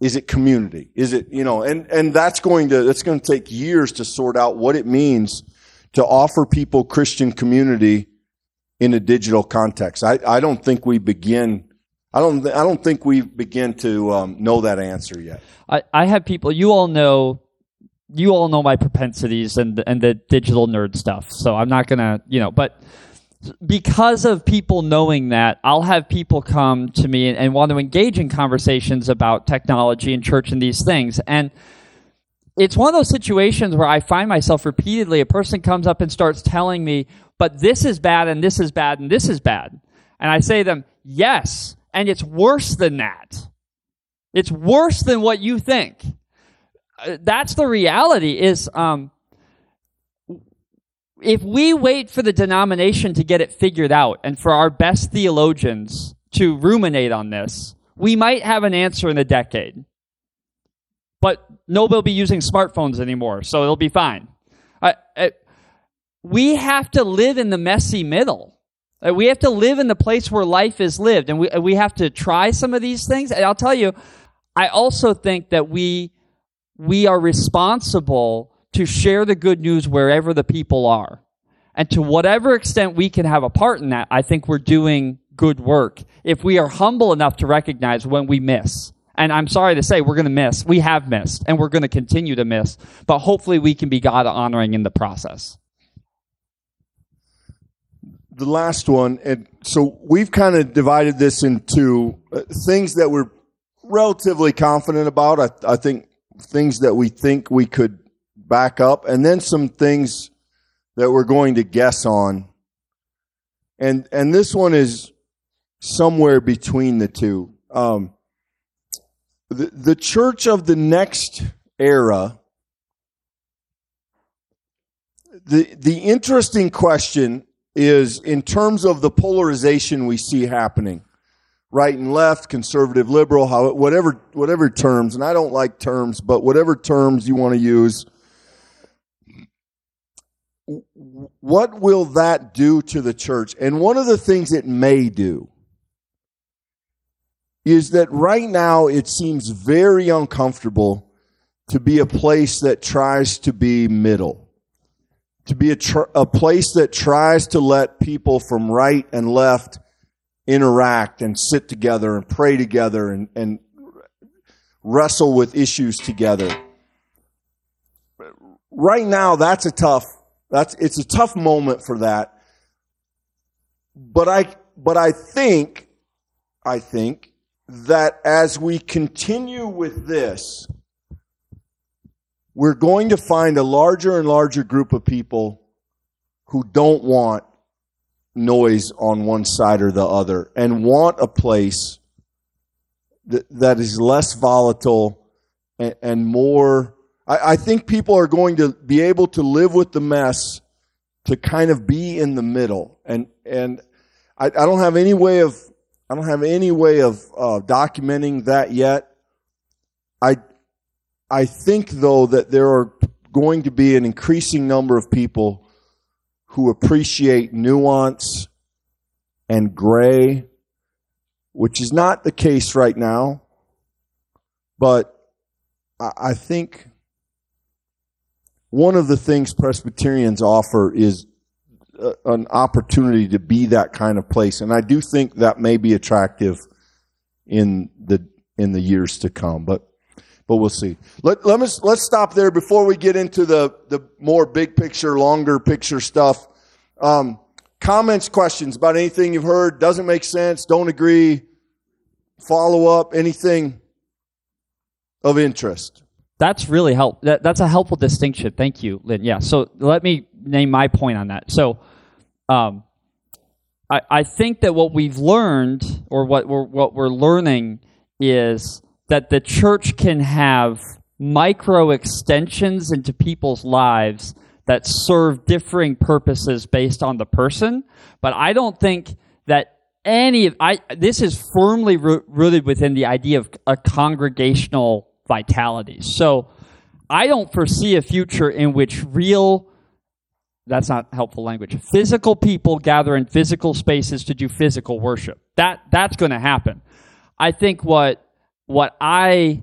is it community? Is it, you know, and, and that's going to, that's going to take years to sort out what it means to offer people Christian community in a digital context. I, I don't think we begin, I don't, I don't think we begin to um, know that answer yet. I, I have people, you all know, you all know my propensities and, and the digital nerd stuff. So I'm not to, you know, but because of people knowing that, I'll have people come to me and, and, want to engage in conversations about technology and church and these things. And it's one of those situations where I find myself repeatedly, a person comes up and starts telling me, but this is bad and this is bad and this is bad. And I say to them, yes, and it's worse than that. It's worse than what you think. Uh, that's the reality is, um, if we wait for the denomination to get it figured out and for our best theologians to ruminate on this, we might have an answer in a decade. But nobody will be using smartphones anymore, so it'll be fine. Uh, uh, we have to live in the messy middle. Uh, we have to live in the place where life is lived, and we, we have to try some of these things. And I'll tell you, I also think that we, we are responsible to share the good news wherever the people are. And to whatever extent we can have a part in that, I think we're doing good work. If we are humble enough to recognize when we miss. And I'm sorry to say, we're going to miss. We have missed, and we're going to continue to miss. But hopefully, we can be God honoring in the process. The last one, and so we've kind of divided this into uh, things that we're relatively confident about. I, I think things that we think we could back up, and then some things that we're going to guess on. And and this one is somewhere between the two. Um, the, the church of the next era. The the interesting question is in terms of the polarization we see happening, right and left, conservative, liberal, how whatever whatever terms, and I don't like terms, but whatever terms you want to use what will that do to the church? And one of the things it may do is that right now it seems very uncomfortable to be a place that tries to be middle, to be a, tr- a place that tries to let people from right and left interact and sit together and pray together and, and wrestle with issues together. Right now, that's a tough that's it's a tough moment for that. But I but I think I think that as we continue with this, we're going to find a larger and larger group of people who don't want noise on one side or the other and want a place that, that is less volatile and, and more I, I think people are going to be able to live with the mess to kind of be in the middle. And, and I, I don't have any way of, I don't have any way of uh, documenting that yet. I, I think though that there are going to be an increasing number of people who appreciate nuance and gray, which is not the case right now. But I think one of the things Presbyterians offer is uh, an opportunity to be that kind of place, and I do think that may be attractive in the in the years to come. But but we'll see. Let let us let's stop there before we get into the the more big picture, longer picture stuff. Um, comments, questions about anything you've heard doesn't make sense, don't agree, follow up, anything of interest. That's really help. That, that's a helpful distinction. Thank you, Lynn. Yeah. So let me name my point on that. So, um, I, I think that what we've learned, or what we're what we're learning, is that the church can have micro extensions into people's lives that serve differing purposes based on the person. But I don't think that any of I this is firmly rooted within the idea of a congregational vitality. So I don't foresee a future in which real that's not helpful language. Physical people gather in physical spaces to do physical worship. That that's going to happen. I think what what I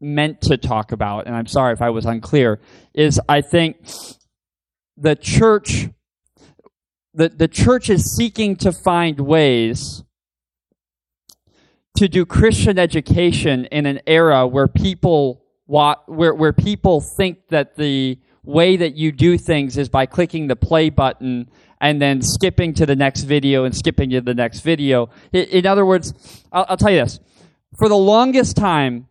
meant to talk about, and I'm sorry if I was unclear, is I think the church the, the church is seeking to find ways to do Christian education in an era where people where where people think that the way that you do things is by clicking the play button and then skipping to the next video and skipping to the next video. In, in other words, I'll, I'll, tell you this: for the longest time,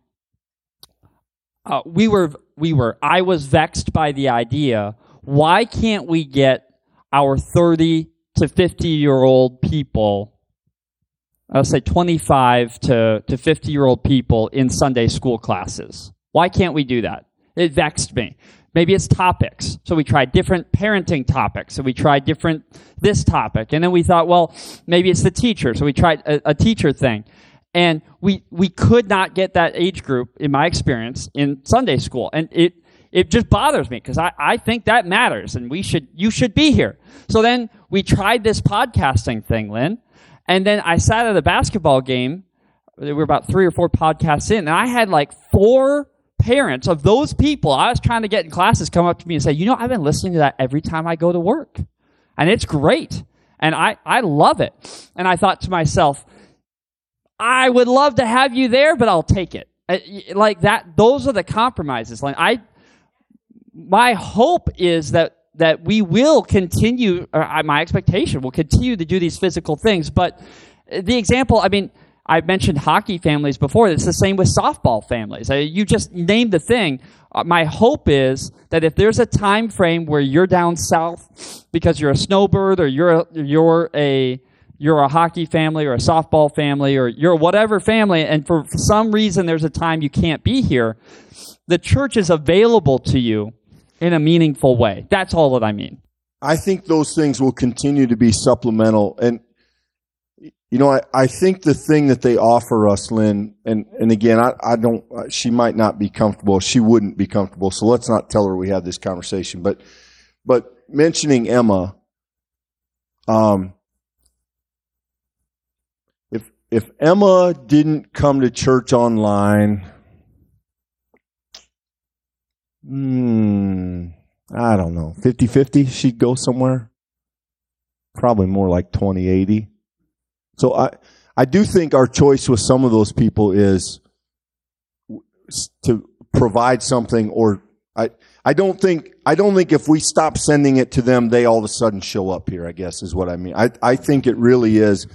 uh, we were we were I was vexed by the idea. Why can't we get our thirty to fifty year old people? I'll say 25 to, to 50 year old people in Sunday school classes. Why can't we do that? It vexed me. Maybe it's topics. So we tried different parenting topics. So we tried different this topic. And then we thought, well, maybe it's the teacher. So we tried a, a teacher thing. And we, we could not get that age group, in my experience, in Sunday school. And it, it just bothers me because I, I think that matters and we should, you should be here. So then we tried this podcasting thing, Lynn. And then I sat at a basketball game. There were about three or four podcasts in and I had like four parents of those people I was trying to get in classes come up to me and say, you know, I've been listening to that every time I go to work. And it's great. And I, I love it. And I thought to myself, I would love to have you there, but I'll take it. Like that, those are the compromises. Like I, my hope is that that we will continue. Uh, my expectation will continue to do these physical things. But the example, I mean, I've mentioned hockey families before. It's the same with softball families. Uh, you just name the thing. Uh, my hope is that if there's a time frame where you're down south because you're a snowbird or you're a, you're a you're a hockey family or a softball family or you're whatever family, and for, some reason there's a time you can't be here, the church is available to you in a meaningful way. That's all that I mean. I think those things will continue to be supplemental. And you know, I, I think the thing that they offer us, Lynn, and, and again, I, I don't, she might not be comfortable. She wouldn't be comfortable. So let's not tell her we had this conversation. But, but mentioning Emma, um, if, Emma didn't come to church online, hmm, I don't know, 50 50, she'd go somewhere. Probably more like 20 80. So I, I do think our choice with some of those people is to provide something or I, I don't think, I don't think if we stop sending it to them, they all of a sudden show up here, I guess is what I mean. I, I think it really is,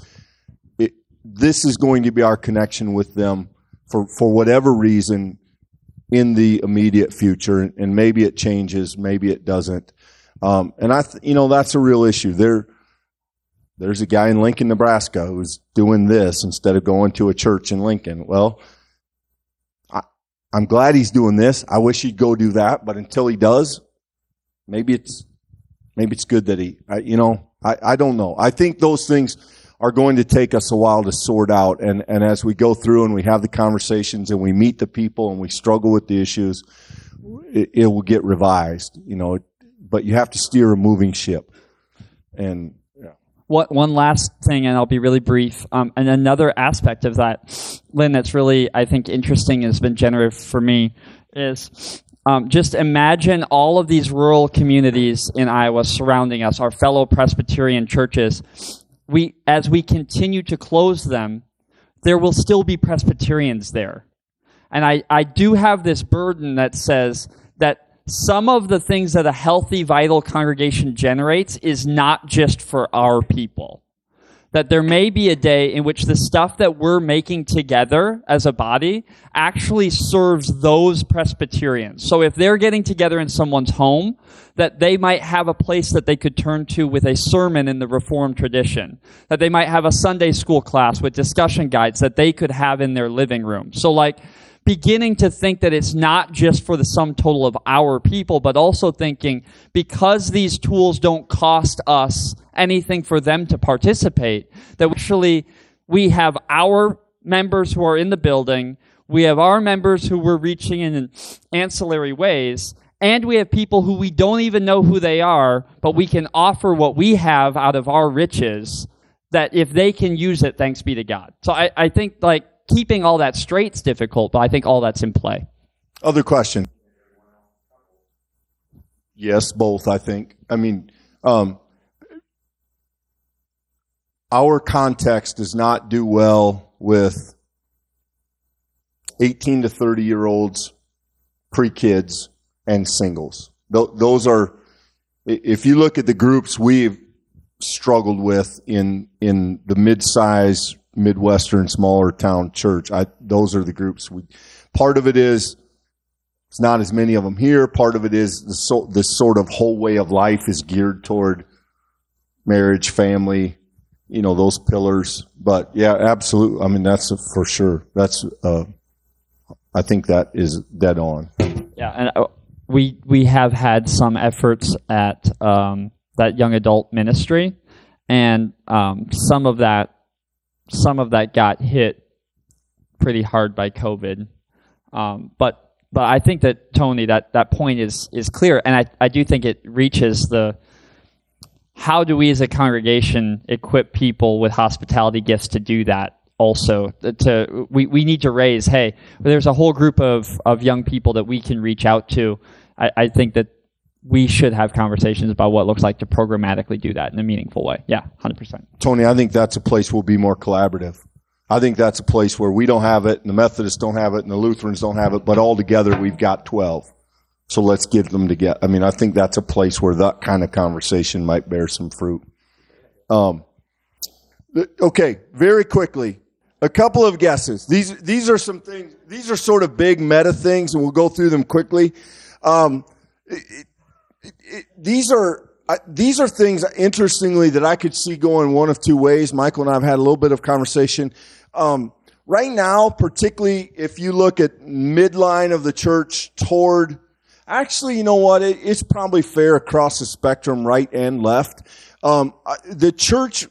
this is going to be our connection with them for, for whatever reason in the immediate future. And maybe it changes, maybe it doesn't. Um, and I, th- you know, that's a real issue. There, there's a guy in Lincoln, Nebraska who's doing this instead of going to a church in Lincoln. Well, I, I'm glad he's doing this. I wish he'd go do that, but until he does, maybe it's maybe it's good that he, I, you know, I, I don't know. I think those things are going to take us a while to sort out, and and as we go through and we have the conversations and we meet the people and we struggle with the issues, it, it will get revised, you know. But you have to steer a moving ship, and what one last thing, and I'll be really brief. Um, and another aspect of that, Lynn, that's really I think interesting and has been generative for me is um, just imagine all of these rural communities in Iowa surrounding us, our fellow Presbyterian churches. We, as we continue to close them, there will still be Presbyterians there. And I, I do have this burden that says that some of the things that a healthy, vital congregation generates is not just for our people. That there may be a day in which the stuff that we're making together as a body actually serves those Presbyterians. So if they're getting together in someone's home, that they might have a place that they could turn to with a sermon in the Reformed tradition. That they might have a Sunday school class with discussion guides that they could have in their living room. So like, beginning to think that it's not just for the sum total of our people, but also thinking because these tools don't cost us anything for them to participate, that actually we have our members who are in the building, we have our members who we're reaching in ancillary ways, and we have people who we don't even know who they are, but we can offer what we have out of our riches that if they can use it, thanks be to God. So I, I think like keeping all that straight is difficult, but I think all that's in play. Other question. Yes, both, I think. I mean, um, our context does not do well with 18 to 30 year olds, pre kids, and singles. Those are, if you look at the groups we've struggled with in, in the mid-size, Midwestern, smaller town church, I, those are the groups we, part of it is, it's not as many of them here. Part of it is the, so, the sort of whole way of life is geared toward marriage, family, you know, those pillars. But yeah, absolutely. I mean, that's for sure. That's, uh, I think that is dead on. Yeah. And uh, we, we have had some efforts at, um, that young adult ministry and, um, some of that, some of that got hit pretty hard by COVID. Um, but, but I think that Tony, that, that point is, is clear. And I, I do think it reaches the, how do we as a congregation equip people with hospitality gifts to do that also? To we, we need to raise hey there's a whole group of, of young people that we can reach out to. I, I think that we should have conversations about what looks like to programmatically do that in a meaningful way. Yeah 100% tony i think that's a place we'll be more collaborative. I think that's a place where we don't have it and the methodists don't have it and the lutherans don't have it but all together we've got 12 so let's get them together. I mean, I think that's a place where that kind of conversation might bear some fruit. Um, okay, very quickly, a couple of guesses. These these are some things. These are sort of big meta things, and we'll go through them quickly. Um, it, it, it, these are these are things, interestingly, that I could see going one of two ways. Michael and I have had a little bit of conversation. Um, right now, particularly if you look at midline of the church toward Actually, you know what? It, it's probably fair across the spectrum, right and left. Um, the church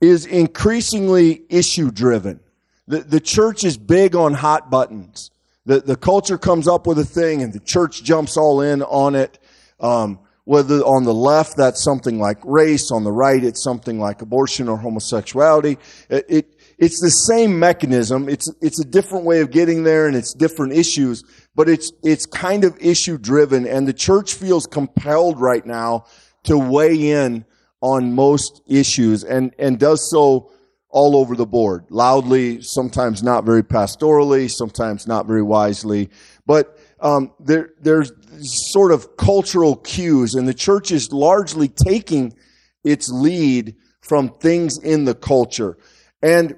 is increasingly issue driven. The, the church is big on hot buttons. The, the culture comes up with a thing and the church jumps all in on it. Um, whether on the left, that's something like race. On the right, it's something like abortion or homosexuality. It, it, it's the same mechanism. It's, it's a different way of getting there and it's different issues, but it's, it's kind of issue driven and the church feels compelled right now to weigh in on most issues and, and does so all over the board, loudly, sometimes not very pastorally, sometimes not very wisely. But um, there, there's sort of cultural cues, and the church is largely taking its lead from things in the culture. And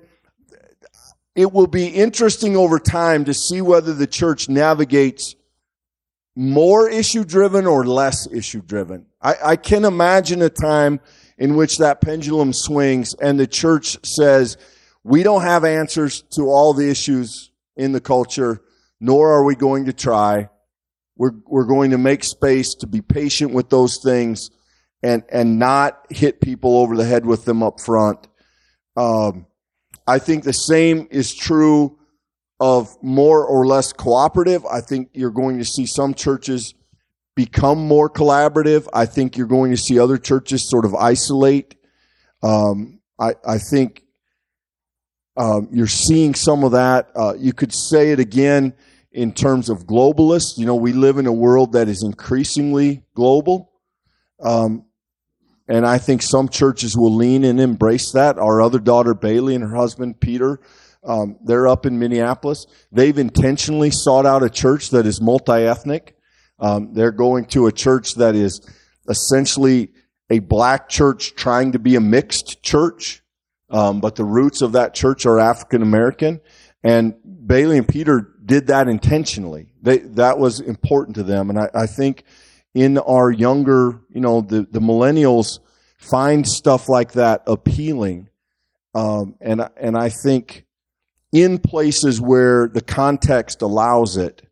it will be interesting over time to see whether the church navigates more issue driven or less issue driven. I, I, can imagine a time in which that pendulum swings and the church says, we don't have answers to all the issues in the culture, nor are we going to try. We're, we're going to make space to be patient with those things and, and not hit people over the head with them up front. Um, I think the same is true of more or less cooperative. I think you're going to see some churches become more collaborative. I think you're going to see other churches sort of isolate. Um, I, I, think um, you're seeing some of that. Uh, you could say it again in terms of globalists. You know, we live in a world that is increasingly global. Um, and I think some churches will lean and embrace that. Our other daughter, Bailey, and her husband, Peter, um, they're up in Minneapolis. They've intentionally sought out a church that is multi ethnic. Um, they're going to a church that is essentially a black church trying to be a mixed church, um, but the roots of that church are African American. And Bailey and Peter did that intentionally. They, that was important to them. And I, I think in our younger, you know, the, the millennials find stuff like that appealing. Um, and, and I think in places where the context allows it,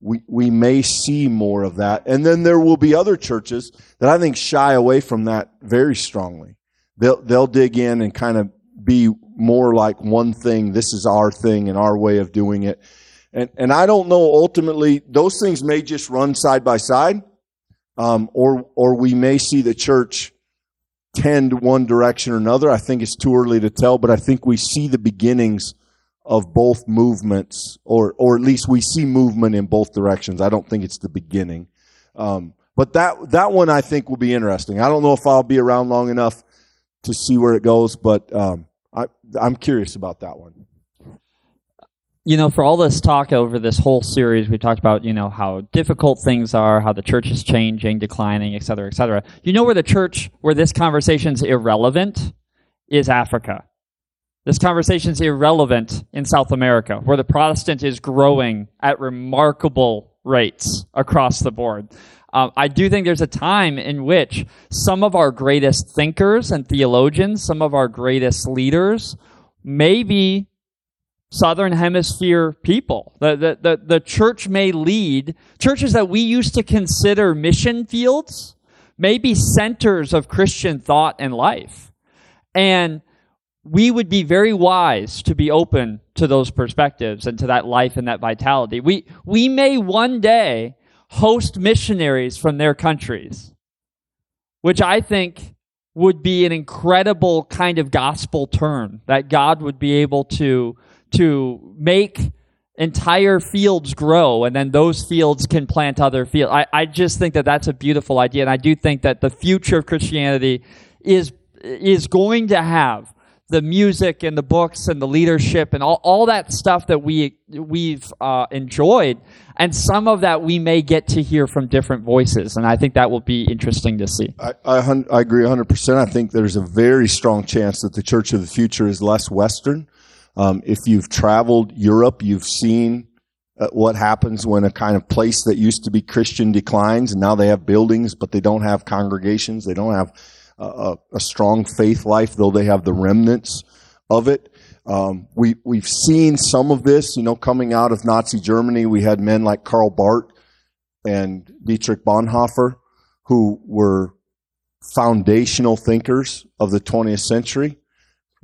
we, we may see more of that. And then there will be other churches that I think shy away from that very strongly. They'll, they'll dig in and kind of be more like one thing. This is our thing and our way of doing it. And, and I don't know ultimately, those things may just run side by side, um, or, or we may see the church tend one direction or another. I think it's too early to tell, but I think we see the beginnings of both movements, or, or at least we see movement in both directions. I don't think it's the beginning. Um, but that, that one I think will be interesting. I don't know if I'll be around long enough to see where it goes, but, um, I, I'm curious about that one you know, for all this talk over this whole series, we talked about, you know, how difficult things are, how the church is changing, declining, et cetera, et cetera. You know where the church, where this conversation's irrelevant is Africa. This conversation's irrelevant in South America, where the Protestant is growing at remarkable rates across the board. Um, I do think there's a time in which some of our greatest thinkers and theologians, some of our greatest leaders, maybe Southern Hemisphere people. The, the, the, the, church may lead, churches that we used to consider mission fields may be centers of Christian thought and life. And we would be very wise to be open to those perspectives and to that life and that vitality. We, we may one day host missionaries from their countries, which I think would be an incredible kind of gospel turn that God would be able to to make entire fields grow and then those fields can plant other fields. I, I just think that that's a beautiful idea. And I do think that the future of Christianity is, is going to have the music and the books and the leadership and all, all that stuff that we, we've uh, enjoyed. And some of that we may get to hear from different voices. And I think that will be interesting to see. I, I, I agree 100%. I think there's a very strong chance that the church of the future is less Western um, if you've traveled Europe, you've seen uh, what happens when a kind of place that used to be Christian declines, and now they have buildings, but they don't have congregations. They don't have a, a strong faith life, though they have the remnants of it. Um, we we've seen some of this, you know, coming out of Nazi Germany. We had men like Karl Barth and Dietrich Bonhoeffer, who were foundational thinkers of the 20th century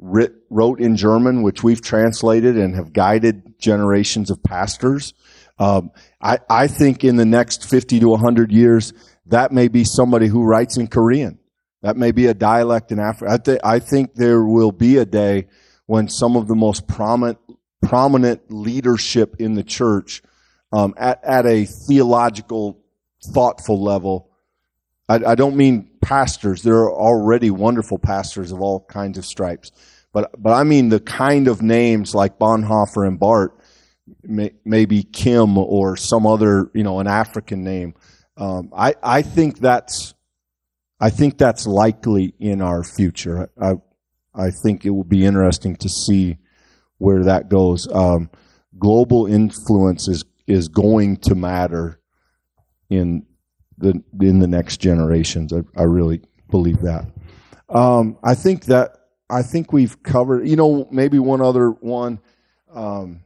writ, wrote in German, which we've translated and have guided generations of pastors. Um, I, I think in the next 50 to 100 years, that may be somebody who writes in Korean. That may be a dialect in Africa. I, th- I think there will be a day when some of the most prominent, prominent leadership in the church um, at, at a theological, thoughtful level. I, I don't mean pastors. There are already wonderful pastors of all kinds of stripes. But, but I mean the kind of names like Bonhoeffer and Barth, may, maybe Kim or some other, you know, an African name. Um, I, I think that's, I think that's likely in our future. I, I think it will be interesting to see where that goes. Um, global influence is, is going to matter in the, in the next generations. I, I really believe that. Um, I think that I think we've covered, you know, maybe one other one. Um,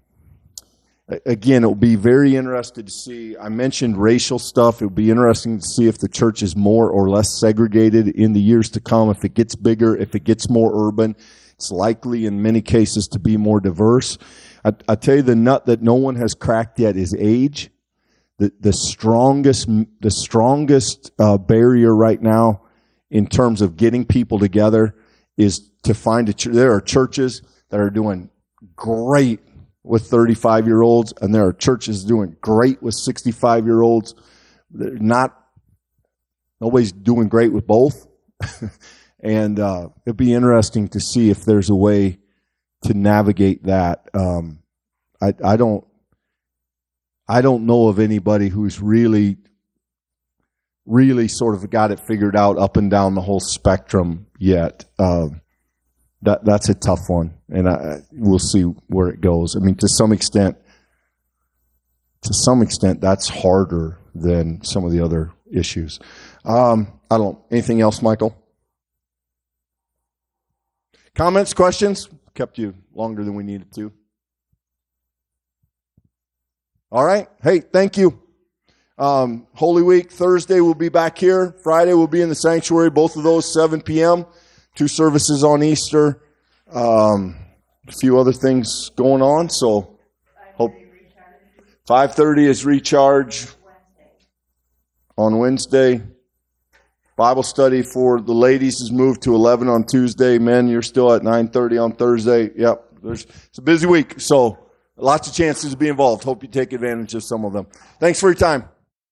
again, it will be very interesting to see. I mentioned racial stuff. It will be interesting to see if the church is more or less segregated in the years to come. If it gets bigger, if it gets more urban, it's likely in many cases to be more diverse. I, I tell you, the nut that no one has cracked yet is age. The, the strongest, the strongest uh, barrier right now in terms of getting people together is to find a church. There are churches that are doing great with 35 year olds, and there are churches doing great with 65 year olds. They're not, nobody's doing great with both. and uh, it'd be interesting to see if there's a way to navigate that. Um, I, I don't, I don't know of anybody who's really, really sort of got it figured out up and down the whole spectrum yet. Um, that that's a tough one, and I, we'll see where it goes. I mean, to some extent, to some extent, that's harder than some of the other issues. Um, I don't. Anything else, Michael? Comments, questions? Kept you longer than we needed to. All right. Hey, thank you. Um, Holy Week Thursday we'll be back here. Friday we'll be in the sanctuary. Both of those 7 p.m. Two services on Easter. Um, a few other things going on. So hope 5:30 is recharge on Wednesday. Bible study for the ladies is moved to 11 on Tuesday. Men, you're still at 9:30 on Thursday. Yep. There's, it's a busy week, so lots of chances to be involved. Hope you take advantage of some of them. Thanks for your time.